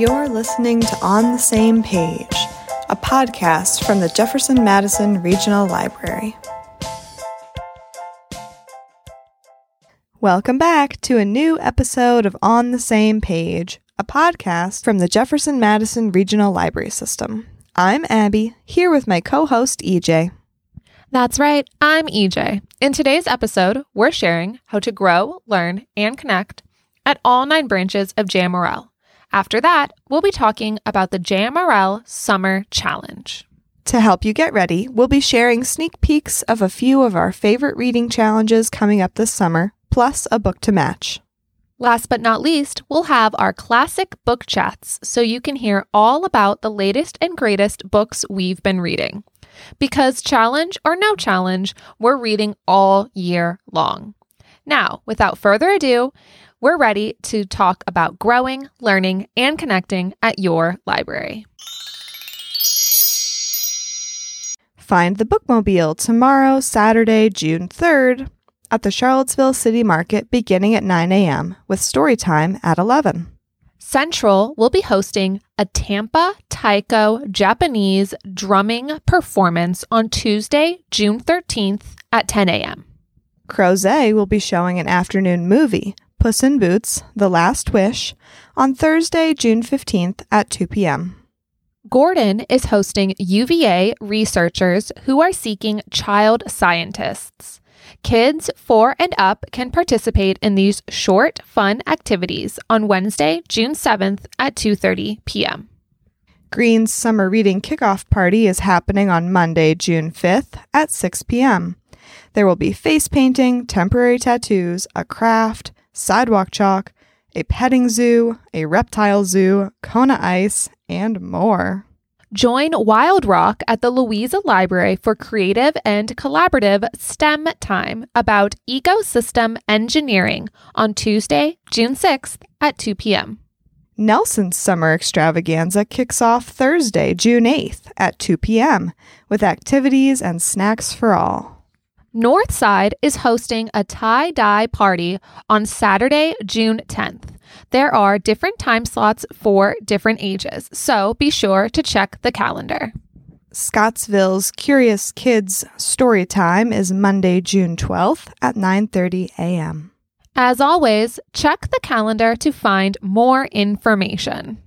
You're listening to On the Same Page, a podcast from the Jefferson Madison Regional Library. Welcome back to a new episode of On the Same Page, a podcast from the Jefferson Madison Regional Library System. I'm Abby, here with my co host, EJ. That's right, I'm EJ. In today's episode, we're sharing how to grow, learn, and connect at all nine branches of JMRL. After that, we'll be talking about the JMRL Summer Challenge. To help you get ready, we'll be sharing sneak peeks of a few of our favorite reading challenges coming up this summer, plus a book to match. Last but not least, we'll have our classic book chats so you can hear all about the latest and greatest books we've been reading. Because challenge or no challenge, we're reading all year long. Now, without further ado, we're ready to talk about growing, learning, and connecting at your library. Find the bookmobile tomorrow, Saturday, June 3rd, at the Charlottesville City Market beginning at 9 a.m. with story time at 11. Central will be hosting a Tampa Taiko Japanese drumming performance on Tuesday, June 13th at 10 a.m. Crozet will be showing an afternoon movie Puss in Boots, The Last Wish, on Thursday, June 15th at 2 p.m. Gordon is hosting UVA researchers who are seeking child scientists. Kids 4 and up can participate in these short, fun activities on Wednesday, June 7th at 2:30 p.m. Green's summer reading kickoff party is happening on Monday, June 5th at 6 p.m. There will be face painting, temporary tattoos, a craft, sidewalk chalk, a petting zoo, a reptile zoo, Kona ice, and more. Join Wildrock at the Louisa Library for creative and collaborative STEM time about ecosystem engineering on Tuesday, June 6th at 2 p.m. Nelson's Summer Extravaganza kicks off Thursday, June 8th at 2 p.m. with activities and snacks for all. Northside is hosting a tie dye party on Saturday, June 10th. There are different time slots for different ages, so be sure to check the calendar. Scottsville's Curious Kids Story Time is Monday, June 12th at 9:30 a.m. As always, check the calendar to find more information.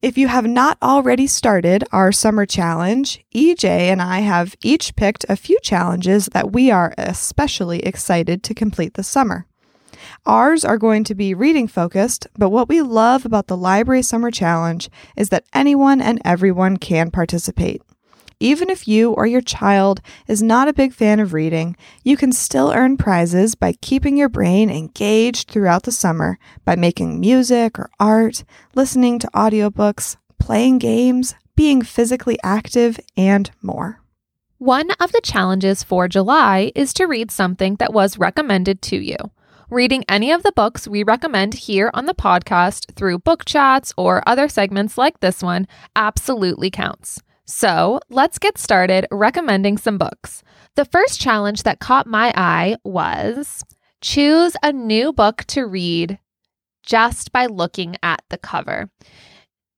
If you have not already started our summer challenge, EJ and I have each picked a few challenges that we are especially excited to complete this summer. Ours are going to be reading focused, but what we love about the Library Summer Challenge is that anyone and everyone can participate. Even if you or your child is not a big fan of reading, you can still earn prizes by keeping your brain engaged throughout the summer by making music or art, listening to audiobooks, playing games, being physically active, and more. One of the challenges for July is to read something that was recommended to you. Reading any of the books we recommend here on the podcast through book chats or other segments like this one absolutely counts. So let's get started recommending some books. The first challenge that caught my eye was choose a new book to read just by looking at the cover.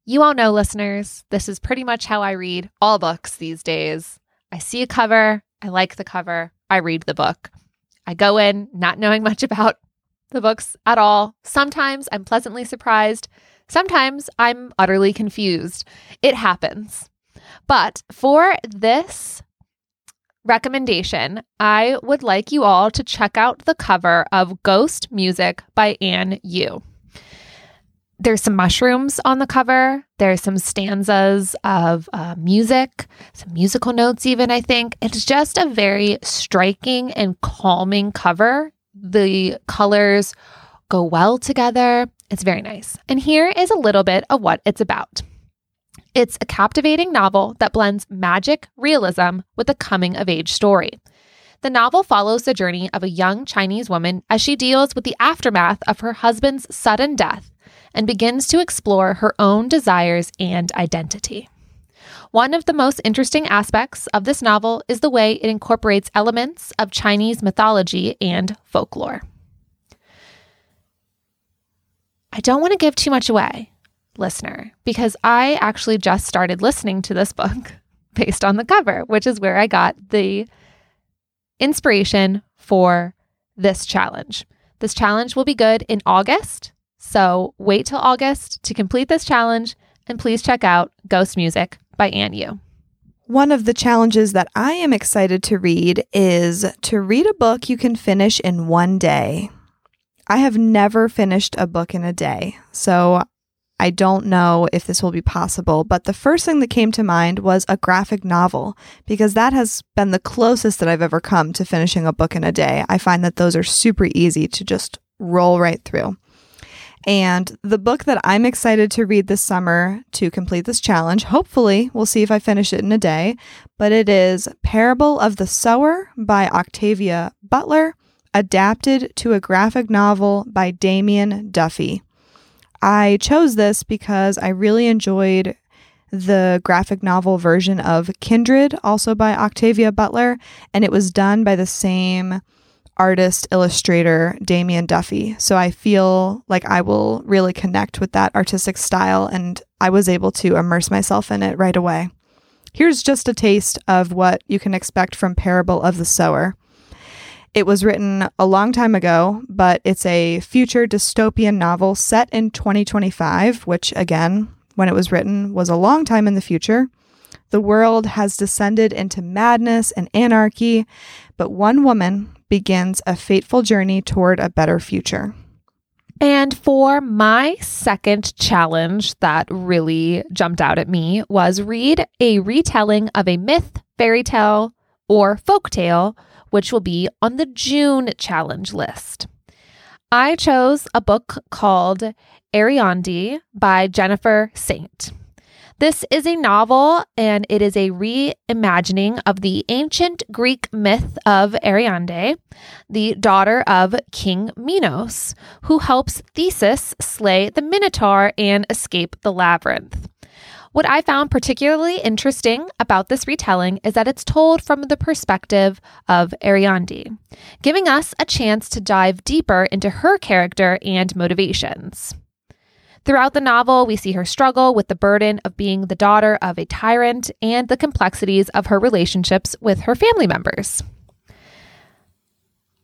You all know, listeners, this is pretty much how I read all books these days. I see a cover, I like the cover, I read the book. I go in not knowing much about the books at all. Sometimes I'm pleasantly surprised, sometimes I'm utterly confused. It happens. But for this recommendation, I would like you all to check out the cover of Ghost Music by An Yu. There's some mushrooms on the cover. There's some stanzas of uh, music, some musical notes, even, I think. It's just a very striking and calming cover. The colors go well together. It's very nice. And here is a little bit of what it's about. It's a captivating novel that blends magic realism with a coming of age story. The novel follows the journey of a young Chinese woman as she deals with the aftermath of her husband's sudden death and begins to explore her own desires and identity. One of the most interesting aspects of this novel is the way it incorporates elements of Chinese mythology and folklore. I don't want to give too much away, listener, because I actually just started listening to this book based on the cover, which is where I got the inspiration for this challenge. This challenge will be good in August. So wait till August to complete this challenge and please check out Ghost Music by An Yu. One of the challenges that I am excited to read is to read a book you can finish in one day. I have never finished a book in a day, so I don't know if this will be possible, but the first thing that came to mind was a graphic novel because that has been the closest that I've ever come to finishing a book in a day. I find that those are super easy to just roll right through. And the book that I'm excited to read this summer to complete this challenge, hopefully, we'll see if I finish it in a day, but it is Parable of the Sower by Octavia Butler, adapted to a graphic novel by Damian Duffy. I chose this because I really enjoyed the graphic novel version of Kindred, also by Octavia Butler, and it was done by the same artist illustrator Damian Duffy. So I feel like I will really connect with that artistic style and I was able to immerse myself in it right away. Here's just a taste of what you can expect from Parable of the Sower. It was written a long time ago, but it's a future dystopian novel set in 2025, which again, when it was written, was a long time in the future. The world has descended into madness and anarchy, but one woman begins a fateful journey toward a better future. And for my second challenge that really jumped out at me was read a retelling of a myth, fairy tale, or folk tale, which will be on the June challenge list. I chose a book called Ariadne by Jennifer Saint. This is a novel and it is a reimagining of the ancient Greek myth of Ariadne, the daughter of King Minos, who helps Theseus slay the Minotaur and escape the labyrinth. What I found particularly interesting about this retelling is that it's told from the perspective of Ariadne, giving us a chance to dive deeper into her character and motivations. Throughout the novel, we see her struggle with the burden of being the daughter of a tyrant and the complexities of her relationships with her family members.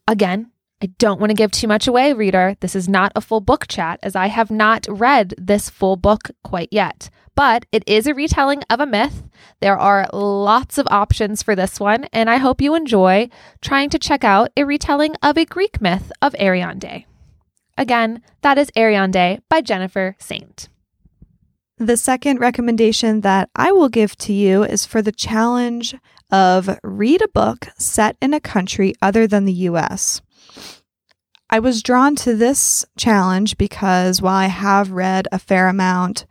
Again, I don't want to give too much away, reader. This is not a full book chat, as I have not read this full book quite yet. But it is a retelling of a myth. There are lots of options for this one, and I hope you enjoy trying to check out a retelling of a Greek myth of Ariadne. Again, that is Ariadne by Jennifer Saint. The second recommendation that I will give to you is for the challenge of read a book set in a country other than the US. I was drawn to this challenge because while I have read a fair amount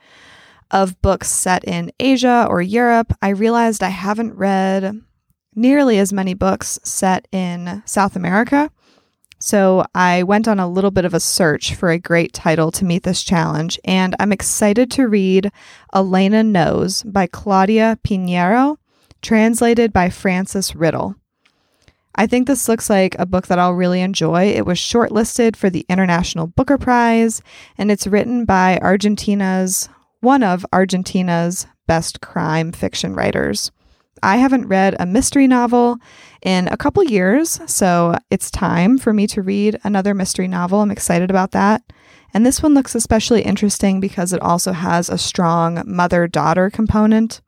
of books set in Asia or Europe, I realized I haven't read nearly as many books set in South America. So I went on a little bit of a search for a great title to meet this challenge, and I'm excited to read Elena Knows by Claudia Piñeiro, translated by Frances Riddle. I think this looks like a book that I'll really enjoy. It was shortlisted for the International Booker Prize, and it's written by Argentina's one of Argentina's best crime fiction writers. I haven't read a mystery novel in a couple years, so it's time for me to read another mystery novel. I'm excited about that. And this one looks especially interesting because it also has a strong mother daughter component.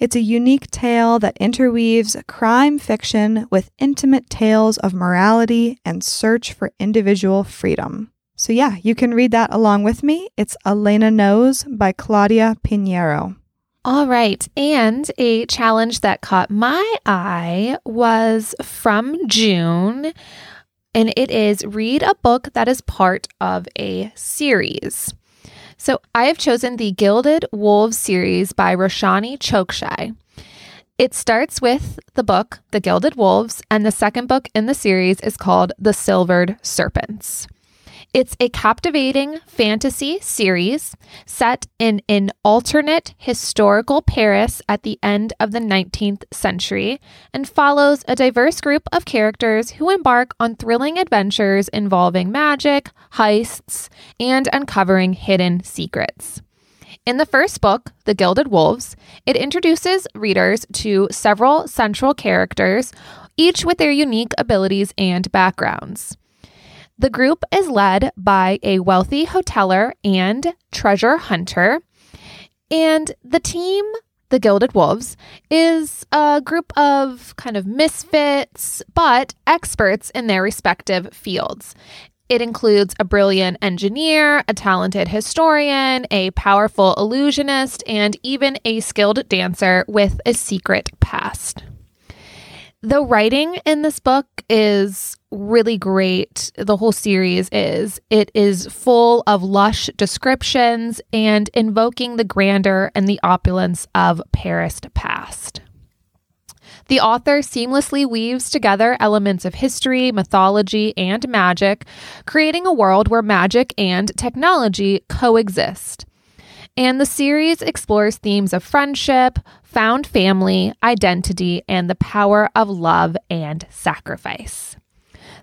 It's a unique tale that interweaves crime fiction with intimate tales of morality and search for individual freedom. So, yeah, you can read that along with me. It's Elena Knows by Claudia Piñeiro. All right. And a challenge that caught my eye was from June, and it is read a book that is part of a series. So I have chosen the Gilded Wolves series by Roshani Chokshi. It starts with the book, The Gilded Wolves, and the second book in the series is called The Silvered Serpents. It's a captivating fantasy series set in an alternate historical Paris at the end of the 19th century and follows a diverse group of characters who embark on thrilling adventures involving magic, heists, and uncovering hidden secrets. In the first book, The Gilded Wolves, it introduces readers to several central characters, each with their unique abilities and backgrounds. The group is led by a wealthy hoteler and treasure hunter, and the team the Gilded Wolves is a group of kind of misfits, but experts in their respective fields. It includes a brilliant engineer, a talented historian, a powerful illusionist, and even a skilled dancer with a secret past. The writing in this book is really great. The whole series is. It is full of lush descriptions and invoking the grandeur and the opulence of Paris past. The author seamlessly weaves together elements of history, mythology, and magic, creating a world where magic and technology coexist. And the series explores themes of friendship, found family, identity, and the power of love and sacrifice.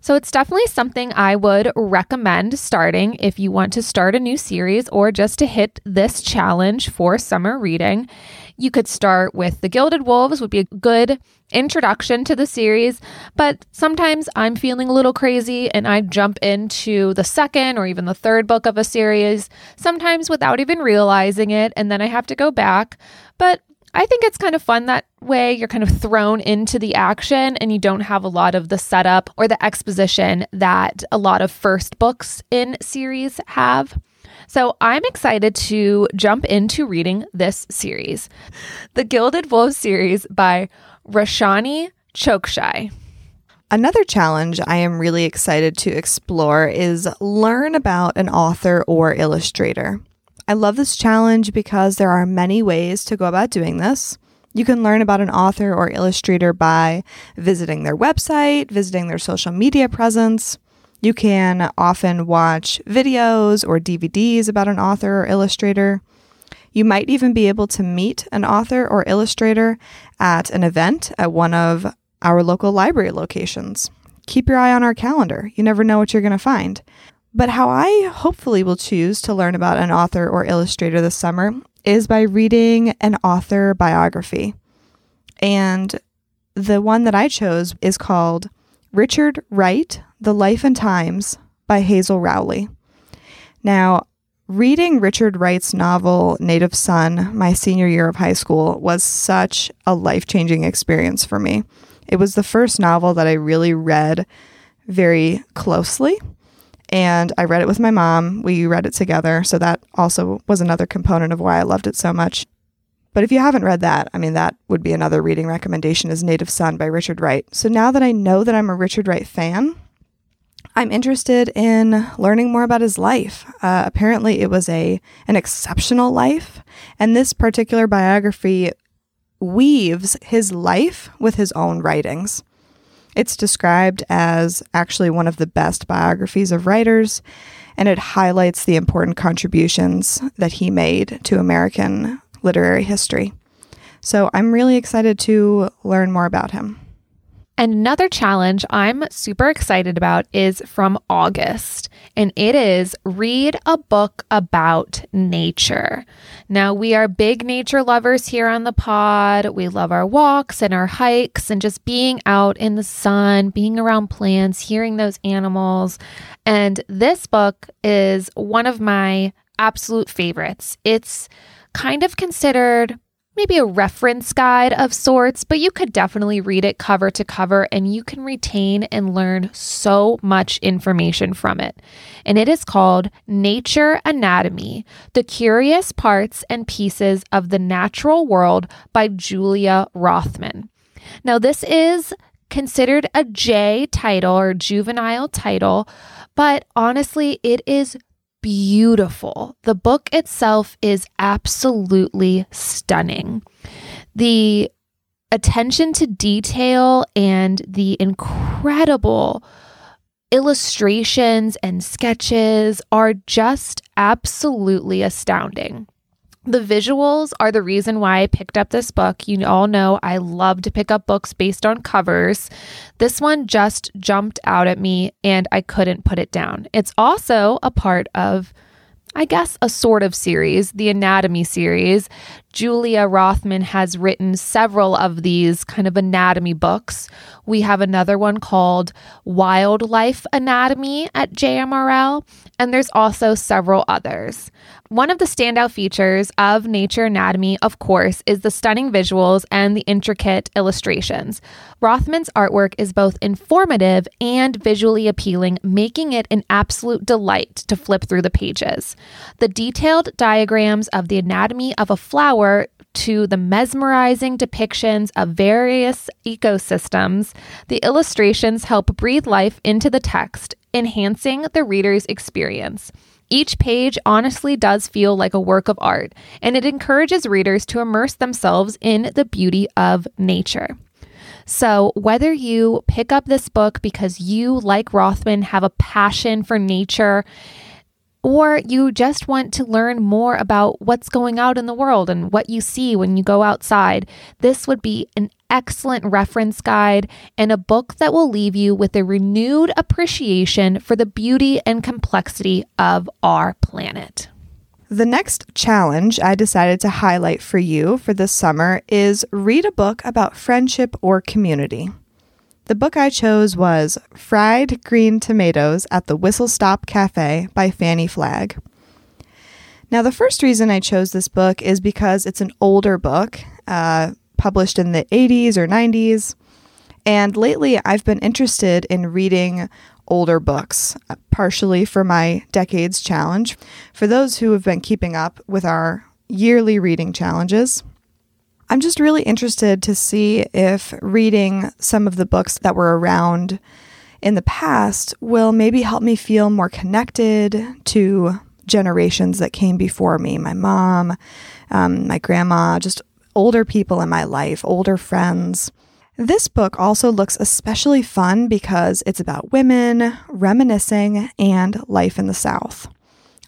So it's definitely something I would recommend starting if you want to start a new series or just to hit this challenge for summer reading. You could start with The Gilded Wolves would be a good introduction to the series, but sometimes I'm feeling a little crazy and I jump into the second or even the third book of a series, sometimes without even realizing it, and then I have to go back. But I think it's kind of fun that way. You're kind of thrown into the action and you don't have a lot of the setup or the exposition that a lot of first books in series have. So I'm excited to jump into reading this series, the Gilded Wolves series by Roshani Chokshi. Another challenge I am really excited to explore is learn about an author or illustrator. I love this challenge because there are many ways to go about doing this. You can learn about an author or illustrator by visiting their website, visiting their social media presence, you can often watch videos or DVDs about an author or illustrator. You might even be able to meet an author or illustrator at an event at one of our local library locations. Keep your eye on our calendar. You never know what you're going to find. But how I hopefully will choose to learn about an author or illustrator this summer is by reading an author biography. And the one that I chose is called Richard Wright, The Life and Times by Hazel Rowley. Now, reading Richard Wright's novel Native Son my senior year of high school was such a life changing experience for me. It was the first novel that I really read very closely. And I read it with my mom. We read it together. So that also was another component of why I loved it so much. But if you haven't read that, I mean, that would be another reading recommendation is Native Son by Richard Wright. So now that I know that I'm a Richard Wright fan, I'm interested in learning more about his life. Uh, apparently, it was a an exceptional life, and this particular biography weaves his life with his own writings. It's described as actually one of the best biographies of writers, and it highlights the important contributions that he made to American literary history. So I'm really excited to learn more about him. And another challenge I'm super excited about is from August, and it is read a book about nature. Now, we are big nature lovers here on the pod. We love our walks and our hikes and just being out in the sun, being around plants, hearing those animals. And this book is one of my absolute favorites. It's kind of considered maybe a reference guide of sorts, but you could definitely read it cover to cover and you can retain and learn so much information from it. And it is called Nature Anatomy The Curious Parts and Pieces of the Natural World by Julia Rothman. Now, this is considered a J title or juvenile title, but honestly, it is beautiful. The book itself is absolutely stunning. The attention to detail and the incredible illustrations and sketches are just absolutely astounding. The visuals are the reason why I picked up this book. You all know I love to pick up books based on covers. This one just jumped out at me and I couldn't put it down. It's also a part of I guess, a sort of series, the anatomy series. Julia Rothman has written several of these kind of anatomy books. We have another one called Wildlife Anatomy at JMRL, and there's also several others. One of the standout features of Nature Anatomy, of course, is the stunning visuals and the intricate illustrations. Rothman's artwork is both informative and visually appealing, making it an absolute delight to flip through the pages. The detailed diagrams of the anatomy of a flower to the mesmerizing depictions of various ecosystems, the illustrations help breathe life into the text, enhancing the reader's experience. Each page honestly does feel like a work of art, and it encourages readers to immerse themselves in the beauty of nature. So, whether you pick up this book because you, like Rothman, have a passion for nature, or you just want to learn more about what's going out in the world and what you see when you go outside, this would be an excellent reference guide and a book that will leave you with a renewed appreciation for the beauty and complexity of our planet. The next challenge I decided to highlight for you for this summer is read a book about friendship or community. The book I chose was Fried Green Tomatoes at the Whistle Stop Cafe by Fannie Flagg. Now, the first reason I chose this book is because it's an older book, uh, published in the 80s or 90s. And lately, I've been interested in reading older books, uh, partially for my Decades Challenge. For those who have been keeping up with our yearly reading challenges, I'm just really interested to see if reading some of the books that were around in the past will maybe help me feel more connected to generations that came before me my mom, um, my grandma, just older people in my life, older friends. This book also looks especially fun because it's about women, reminiscing, and life in the South.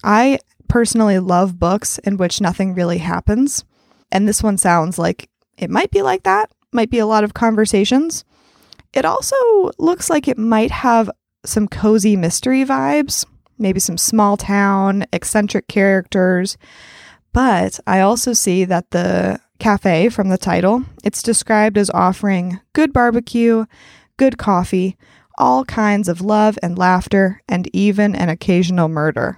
I personally love books in which nothing really happens. And this one sounds like it might be like that, might be a lot of conversations. It also looks like it might have some cozy mystery vibes, maybe some small town, eccentric characters. But I also see that the cafe from the title, it's described as offering good barbecue, good coffee, all kinds of love and laughter, and even an occasional murder.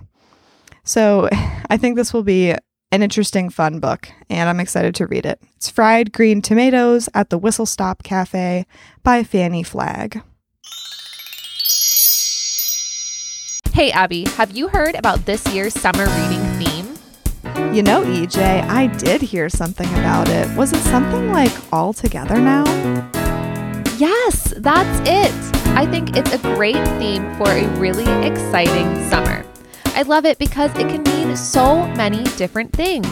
So I think this will be an interesting, fun book, and I'm excited to read it. It's Fried Green Tomatoes at the Whistle Stop Cafe by Fannie Flagg. Hey, Abby, have you heard about this year's summer reading theme? You know, EJ, I did hear something about it. Was it something like All Together Now? Yes, that's it. I think it's a great theme for a really exciting summer. I love it because it can mean so many different things.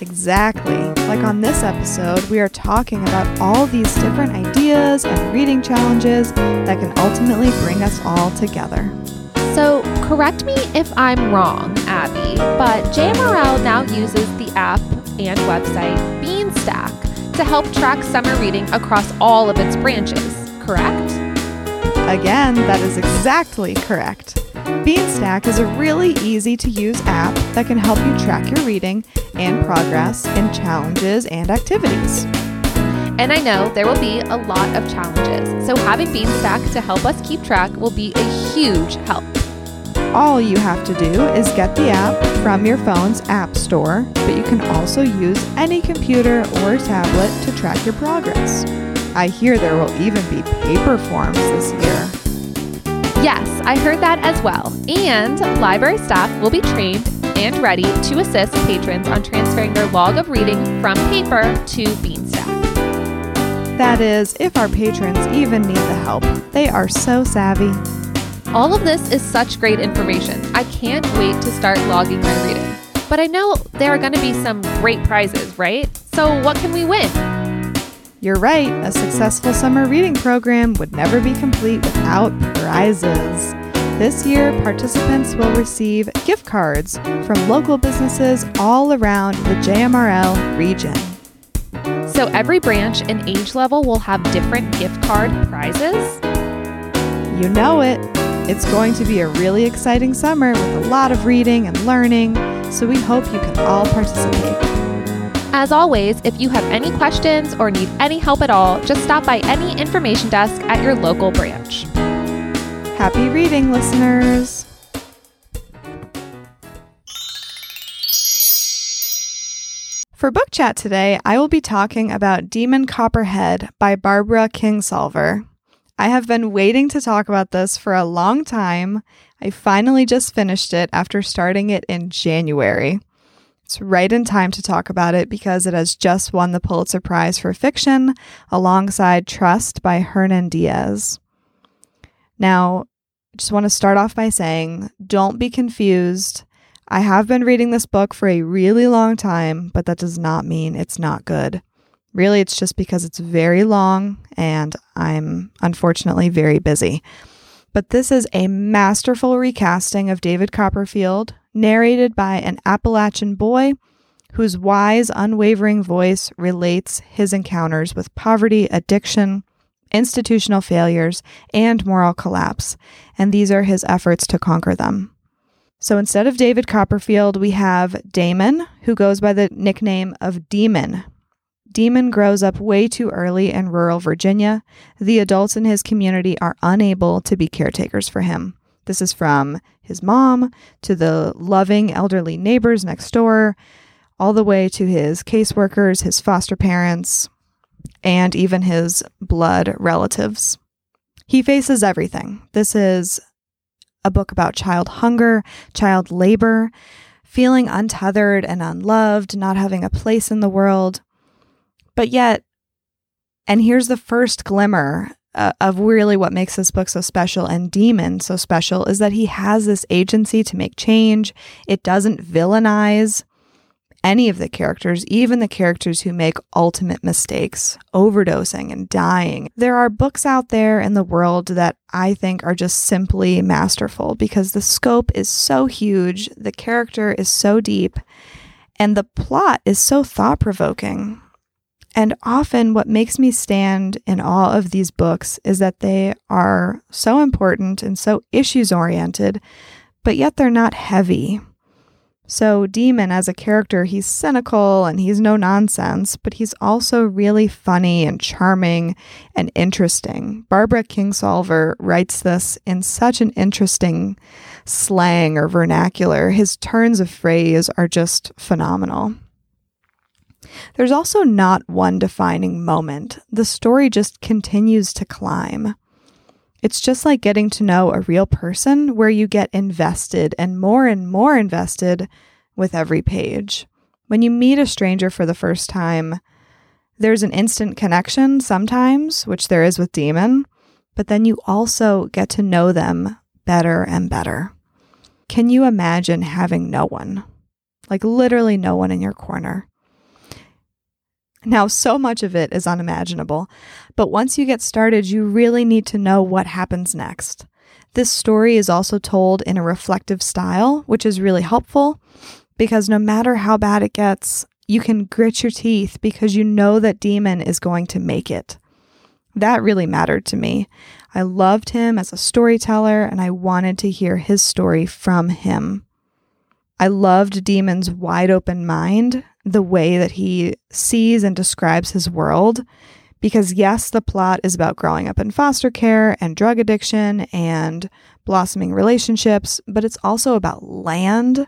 Exactly. Like on this episode, we are talking about all these different ideas and reading challenges that can ultimately bring us all together. So, correct me if I'm wrong, Abby, but JMRL now uses the app and website Beanstack to help track summer reading across all of its branches, correct? Again, that is exactly correct. Beanstack is a really easy to use app that can help you track your reading and progress in challenges and activities. And I know there will be a lot of challenges, so having Beanstack to help us keep track will be a huge help. All you have to do is get the app from your phone's app store, but you can also use any computer or tablet to track your progress. I hear there will even be paper forms this year. Yes, I heard that as well. And library staff will be trained and ready to assist patrons on transferring their log of reading from paper to Beanstack. That is, if our patrons even need the help. They are so savvy. All of this is such great information. I can't wait to start logging my reading. But I know there are going to be some great prizes, right? So, what can we win? You're right, a successful summer reading program would never be complete without prizes. This year, participants will receive gift cards from local businesses all around the JMRL region. So every branch and age level will have different gift card prizes? You know it. It's going to be a really exciting summer with a lot of reading and learning, so we hope you can all participate. As always, if you have any questions or need any help at all, just stop by any information desk at your local branch. Happy reading, listeners! For book chat today, I will be talking about Demon Copperhead by Barbara Kingsolver. I have been waiting to talk about this for a long time. I finally just finished it after starting it in January. It's right in time to talk about it because it has just won the Pulitzer Prize for Fiction alongside Trust by Hernan Diaz. Now, I just want to start off by saying don't be confused. I have been reading this book for a really long time, but that does not mean it's not good. Really, it's just because it's very long and I'm unfortunately very busy. But this is a masterful recasting of David Copperfield, narrated by an Appalachian boy whose wise, unwavering voice relates his encounters with poverty, addiction, institutional failures, and moral collapse, and these are his efforts to conquer them. So instead of David Copperfield, we have Damon, who goes by the nickname of Demon. Demon grows up way too early in rural Virginia. The adults in his community are unable to be caretakers for him. This is from his mom to the loving elderly neighbors next door, all the way to his caseworkers, his foster parents, and even his blood relatives. He faces everything. This is a book about child hunger, child labor, feeling untethered and unloved, not having a place in the world. But yet, and here's the first glimmer uh, of really what makes this book so special and Demon so special is that he has this agency to make change. It doesn't villainize any of the characters, even the characters who make ultimate mistakes, overdosing and dying. There are books out there in the world that I think are just simply masterful because the scope is so huge, the character is so deep, and the plot is so thought provoking. And often, what makes me stand in awe of these books is that they are so important and so issues oriented, but yet they're not heavy. So, Demon, as a character, he's cynical and he's no nonsense, but he's also really funny and charming and interesting. Barbara Kingsolver writes this in such an interesting slang or vernacular. His turns of phrase are just phenomenal. There's also not one defining moment. The story just continues to climb. It's just like getting to know a real person where you get invested and more and more invested with every page. When you meet a stranger for the first time, there's an instant connection sometimes, which there is with Demon, but then you also get to know them better and better. Can you imagine having no one? Like literally no one in your corner. Now, so much of it is unimaginable, but once you get started, you really need to know what happens next. This story is also told in a reflective style, which is really helpful because no matter how bad it gets, you can grit your teeth because you know that Demon is going to make it. That really mattered to me. I loved him as a storyteller and I wanted to hear his story from him. I loved Demon's wide open mind the way that he sees and describes his world. Because, yes, the plot is about growing up in foster care and drug addiction and blossoming relationships, but it's also about land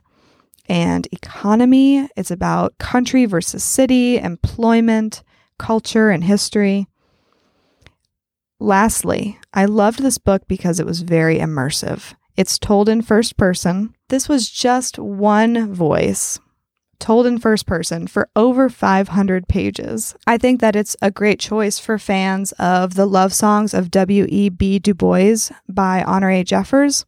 and economy. It's about country versus city, employment, culture, and history. Lastly, I loved this book because it was very immersive. It's told in first person. This was just one voice told in first person for over 500 pages. I think that it's a great choice for fans of the love songs of W.E.B. Du Bois by Honorée Jeffers,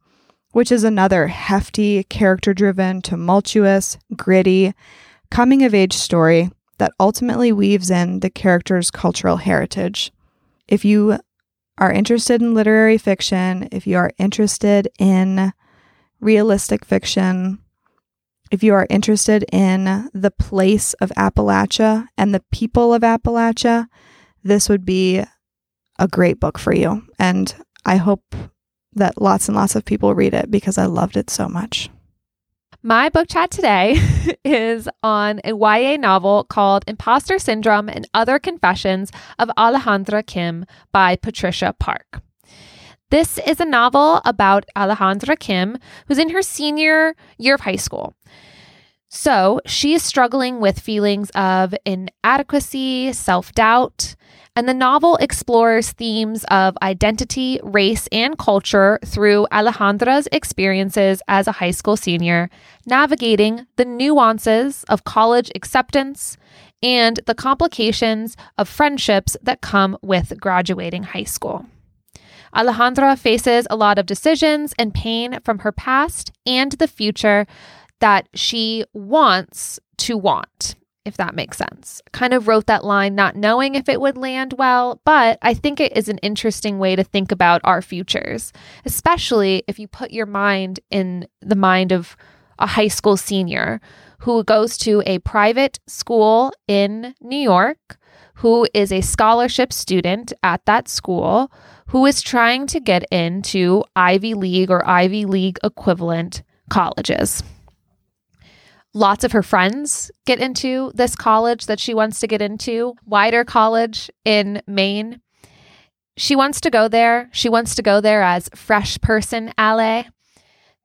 which is another hefty, character driven, tumultuous, gritty, coming of age story that ultimately weaves in the character's cultural heritage. If you are interested in literary fiction, if you are interested in realistic fiction, if you are interested in the place of Appalachia and the people of Appalachia, this would be a great book for you. And I hope that lots and lots of people read it because I loved it so much. My book chat today is on a YA novel called Imposter Syndrome and Other Confessions of Alejandra Kim by Patricia Park. This is a novel about Alejandra Kim, who's in her senior year of high school. So she is struggling with feelings of inadequacy, self doubt, and the novel explores themes of identity, race, and culture through Alejandra's experiences as a high school senior, navigating the nuances of college acceptance and the complications of friendships that come with graduating high school. Alejandra faces a lot of decisions and pain from her past and the future that she wants to want, if that makes sense. Kind of wrote that line not knowing if it would land well, but I think it is an interesting way to think about our futures, especially if you put your mind in the mind of a high school senior who goes to a private school in New York, who is a scholarship student at that school, who is trying to get into Ivy League or Ivy League equivalent colleges. Lots of her friends get into this college that she wants to get into, Wider College in Maine. She wants to go there. She wants to go there as fresh person Ale.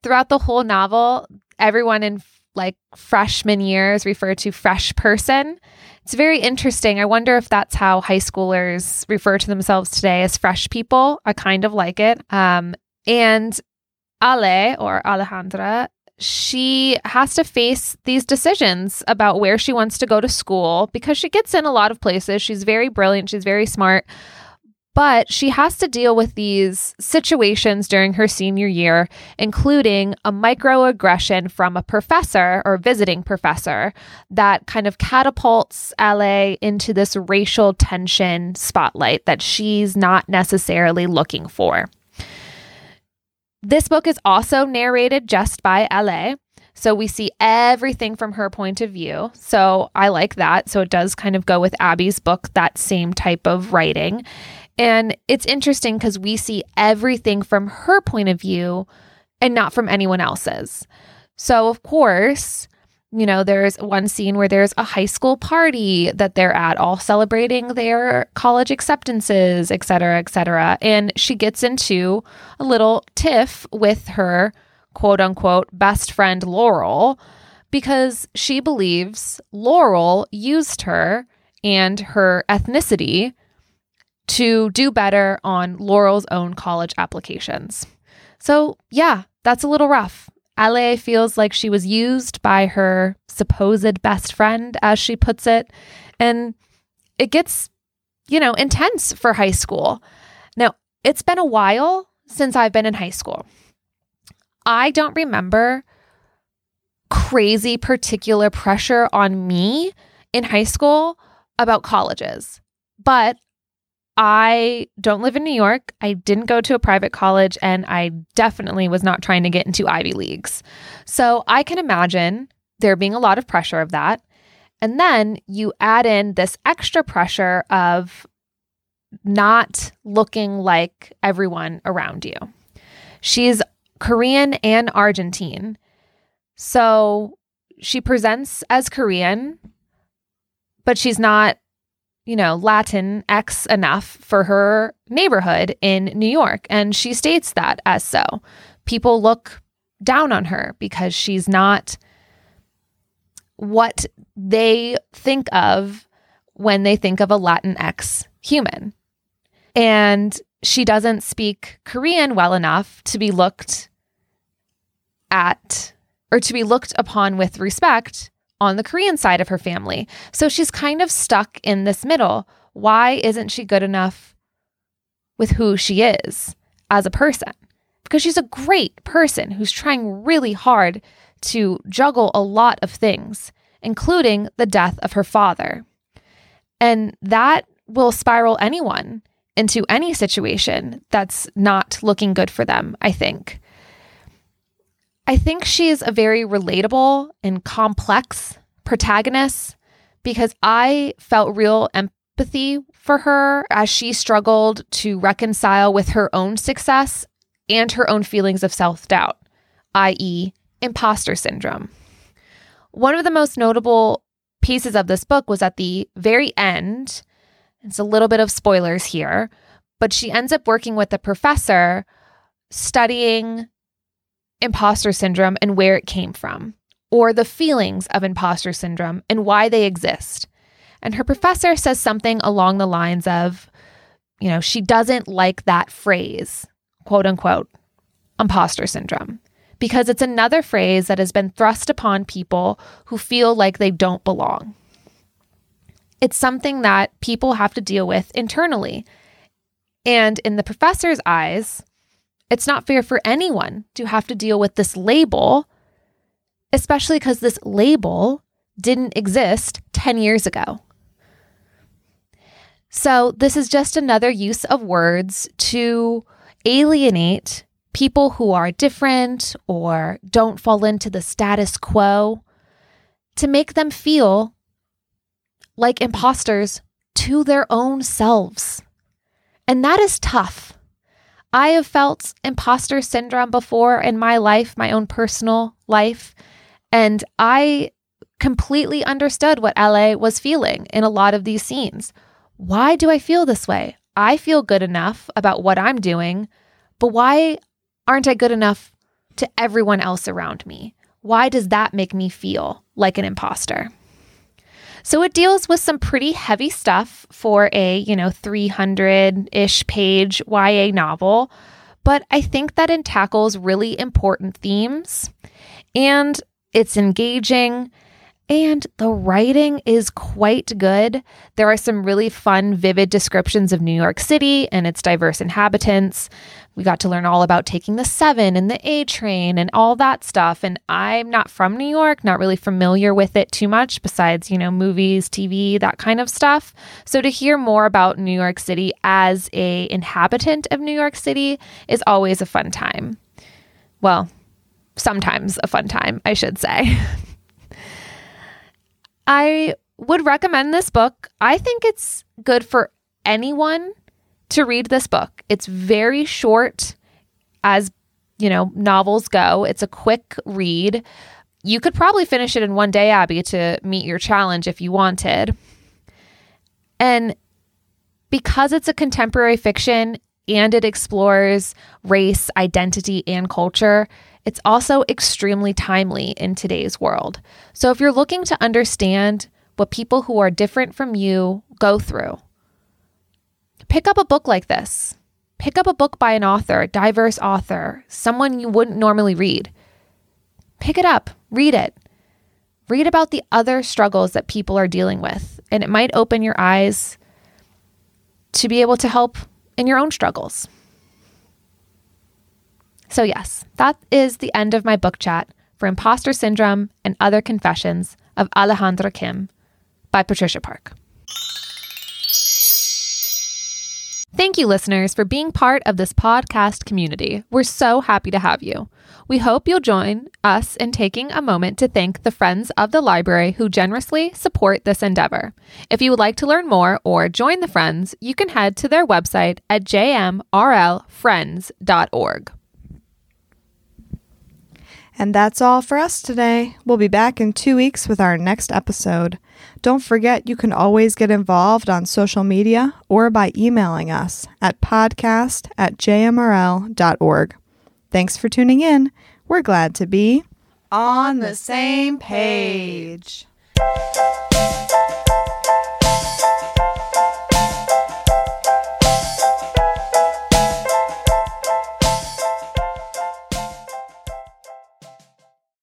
Throughout the whole novel, everyone in like freshman years refer to fresh person. It's very interesting. I wonder if that's how high schoolers refer to themselves today as fresh people. I kind of like it. Um, and Ale or Alejandra she has to face these decisions about where she wants to go to school because she gets in a lot of places. She's very brilliant, she's very smart, but she has to deal with these situations during her senior year, including a microaggression from a professor or visiting professor that kind of catapults LA into this racial tension spotlight that she's not necessarily looking for. This book is also narrated just by LA. So we see everything from her point of view. So I like that. So it does kind of go with Abby's book, that same type of writing. And it's interesting because we see everything from her point of view and not from anyone else's. So, of course, you know, there's one scene where there's a high school party that they're at, all celebrating their college acceptances, et cetera, et cetera. And she gets into a little tiff with her quote unquote best friend, Laurel, because she believes Laurel used her and her ethnicity to do better on Laurel's own college applications. So, yeah, that's a little rough. Ale feels like she was used by her supposed best friend, as she puts it. And it gets, you know, intense for high school. Now, it's been a while since I've been in high school. I don't remember crazy particular pressure on me in high school about colleges, but I don't live in New York. I didn't go to a private college, and I definitely was not trying to get into Ivy Leagues. So I can imagine there being a lot of pressure of that. And then you add in this extra pressure of not looking like everyone around you. She's Korean and Argentine. So she presents as Korean, but she's not you know, Latin X enough for her neighborhood in New York. And she states that as so. People look down on her because she's not what they think of when they think of a Latin X human. And she doesn't speak Korean well enough to be looked at or to be looked upon with respect on the Korean side of her family. So she's kind of stuck in this middle. Why isn't she good enough with who she is as a person? Because she's a great person who's trying really hard to juggle a lot of things including the death of her father. And that will spiral anyone into any situation that's not looking good for them, I think. I think she's a very relatable and complex protagonist because I felt real empathy for her as she struggled to reconcile with her own success and her own feelings of self doubt, i.e., imposter syndrome. One of the most notable pieces of this book was at the very end. It's a little bit of spoilers here, but she ends up working with a professor studying imposter syndrome and where it came from, or the feelings of imposter syndrome and why they exist. And her professor says something along the lines of, you know, she doesn't like that phrase, quote unquote, imposter syndrome, because it's another phrase that has been thrust upon people who feel like they don't belong. It's something that people have to deal with internally. And in the professor's eyes, it's not fair for anyone to have to deal with this label, especially because this label didn't exist 10 years ago. So, this is just another use of words to alienate people who are different or don't fall into the status quo to make them feel like imposters to their own selves. And that is tough. I have felt imposter syndrome before in my life, my own personal life, and I completely understood what LA was feeling in a lot of these scenes. Why do I feel this way? I feel good enough about what I'm doing, but why aren't I good enough to everyone else around me? Why does that make me feel like an imposter? So it deals with some pretty heavy stuff for a, you know, 300 ish page YA novel, but I think that it tackles really important themes and it's engaging and the writing is quite good. There are some really fun, vivid descriptions of New York City and its diverse inhabitants. We got to learn all about taking the seven and the A train and all that stuff. And I'm not from New York, not really familiar with it too much, besides, you know, movies, TV, that kind of stuff. So to hear more about New York City as a inhabitant of New York City is always a fun time. Well, sometimes a fun time, I should say. I would recommend this book. I think it's good for anyone to read this book. It's very short as, you know, novels go. It's a quick read. You could probably finish it in one day, Abby, to meet your challenge if you wanted. And because it's a contemporary fiction and it explores race, identity, and culture, it's also extremely timely in today's world. So if you're looking to understand what people who are different from you go through, pick up a book like this. Pick up a book by an author, diverse author, someone you wouldn't normally read. Pick it up, read it. Read about the other struggles that people are dealing with, and it might open your eyes to be able to help in your own struggles. So, yes, that is the end of my book chat for Imposter Syndrome and Other Confessions of Alejandra Kim by Patricia Park. Thank you, listeners, for being part of this podcast community. We're so happy to have you. We hope you'll join us in taking a moment to thank the friends of the library who generously support this endeavor. If you would like to learn more or join the friends, you can head to their website at jmrlfriends.org. And that's all for us today. We'll be back in two weeks with our next episode. Don't forget you can always get involved on social media or by emailing us at podcast at jmrl.org. Thanks for tuning in. We're glad to be on the same page.